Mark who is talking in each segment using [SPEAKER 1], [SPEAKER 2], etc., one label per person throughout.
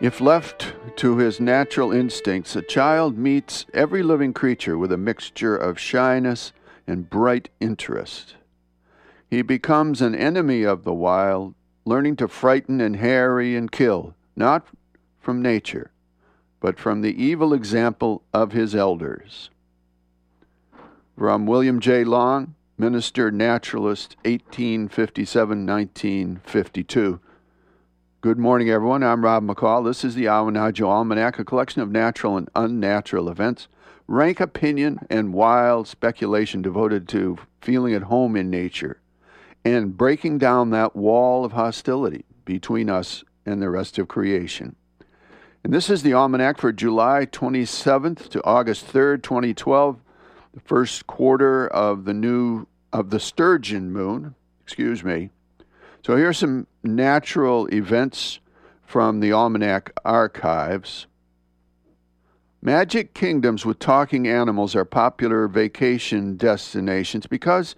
[SPEAKER 1] If left to his natural instincts, a child meets every living creature with a mixture of shyness and bright interest. He becomes an enemy of the wild, learning to frighten and harry and kill, not from nature, but from the evil example of his elders. From William J. Long, Minister Naturalist, 1857 1952. Good morning, everyone. I'm Rob McCall. This is the Awanadjo Almanac, a collection of natural and unnatural events, rank opinion, and wild speculation devoted to feeling at home in nature and breaking down that wall of hostility between us and the rest of creation. And this is the Almanac for July 27th to August 3rd, 2012, the first quarter of the new of the sturgeon moon, excuse me. So here's some natural events from the Almanac archives. Magic kingdoms with talking animals are popular vacation destinations because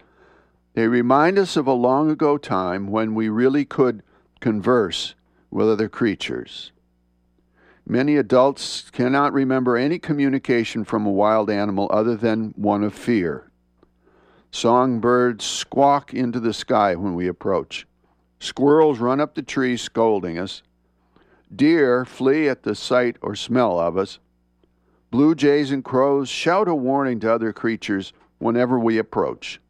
[SPEAKER 1] they remind us of a long ago time when we really could converse with other creatures. Many adults cannot remember any communication from a wild animal other than one of fear. Songbirds squawk into the sky when we approach. Squirrels run up the tree scolding us. Deer flee at the sight or smell of us. Blue jays and crows shout a warning to other creatures whenever we approach.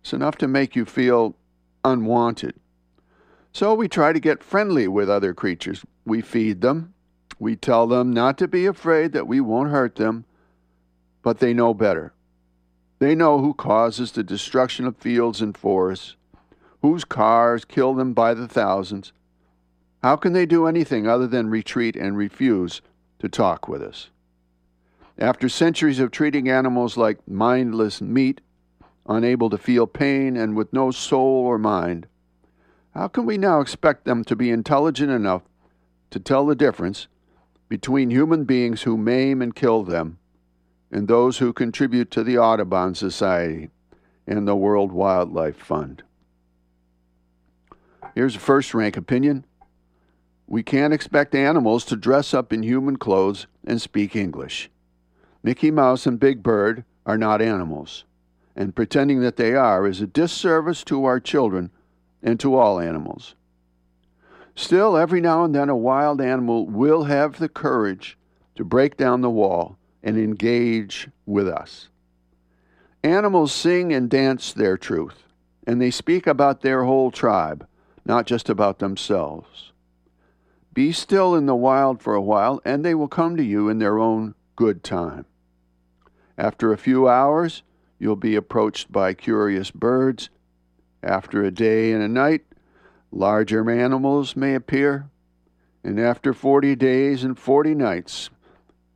[SPEAKER 1] It's enough to make you feel unwanted. So we try to get friendly with other creatures. We feed them. We tell them not to be afraid that we won't hurt them, but they know better. They know who causes the destruction of fields and forests whose cars kill them by the thousands. How can they do anything other than retreat and refuse to talk with us? After centuries of treating animals like mindless meat, unable to feel pain and with no soul or mind, how can we now expect them to be intelligent enough to tell the difference between human beings who maim and kill them and those who contribute to the Audubon Society and the World Wildlife Fund? Here's a first rank opinion. We can't expect animals to dress up in human clothes and speak English. Mickey Mouse and Big Bird are not animals, and pretending that they are is a disservice to our children and to all animals. Still, every now and then a wild animal will have the courage to break down the wall and engage with us. Animals sing and dance their truth, and they speak about their whole tribe not just about themselves. Be still in the wild for a while, and they will come to you in their own good time. After a few hours, you'll be approached by curious birds. After a day and a night, larger animals may appear. And after 40 days and 40 nights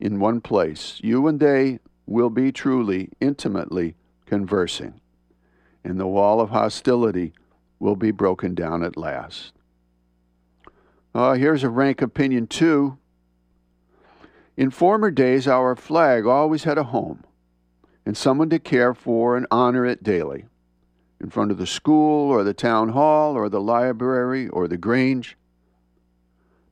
[SPEAKER 1] in one place, you and they will be truly, intimately conversing. And the wall of hostility will be broken down at last. Uh, here's a rank opinion, too. In former days, our flag always had a home and someone to care for and honor it daily in front of the school or the town hall or the library or the grange.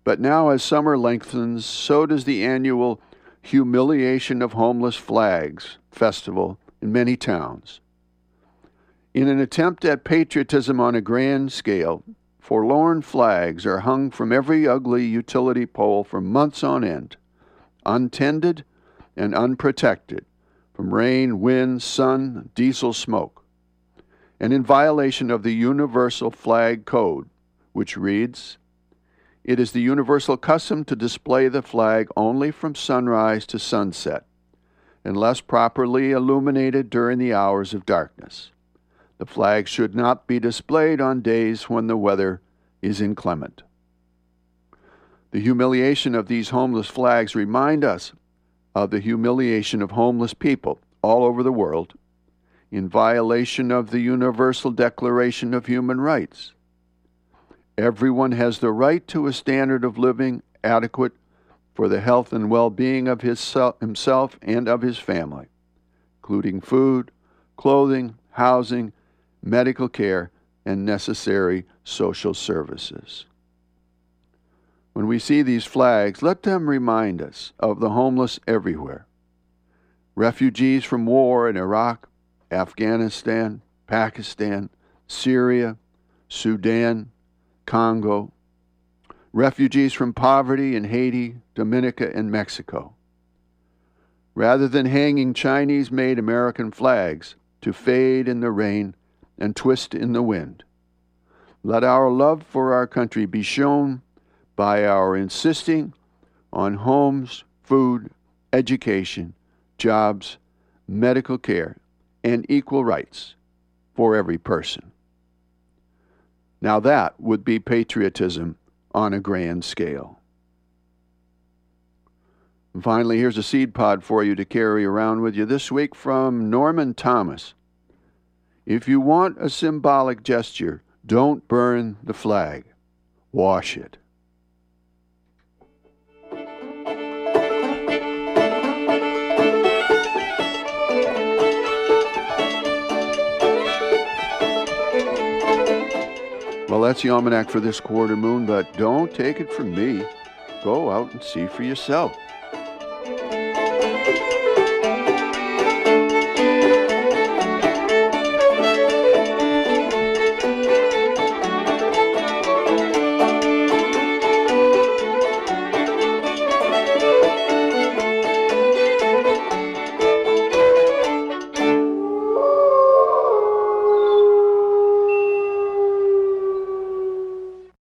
[SPEAKER 1] But now, as summer lengthens, so does the annual Humiliation of Homeless Flags festival in many towns. In an attempt at patriotism on a grand scale, forlorn flags are hung from every ugly utility pole for months on end, untended and unprotected from rain, wind, sun, diesel smoke, and in violation of the Universal Flag Code, which reads It is the universal custom to display the flag only from sunrise to sunset, unless properly illuminated during the hours of darkness. The flag should not be displayed on days when the weather is inclement. The humiliation of these homeless flags remind us of the humiliation of homeless people all over the world in violation of the Universal Declaration of Human Rights. Everyone has the right to a standard of living adequate for the health and well being of his, himself and of his family, including food, clothing, housing, medical care, and necessary social services. When we see these flags, let them remind us of the homeless everywhere. Refugees from war in Iraq, Afghanistan, Pakistan, Syria, Sudan, Congo, refugees from poverty in Haiti, Dominica, and Mexico. Rather than hanging Chinese made American flags to fade in the rain and twist in the wind, let our love for our country be shown by our insisting on homes, food, education, jobs, medical care, and equal rights for every person. Now that would be patriotism on a grand scale. And finally, here's a seed pod for you to carry around with you this week from Norman Thomas. If you want a symbolic gesture, don't burn the flag, wash it. Well, that's the almanac for this quarter moon, but don't take it from me. Go out and see for yourself.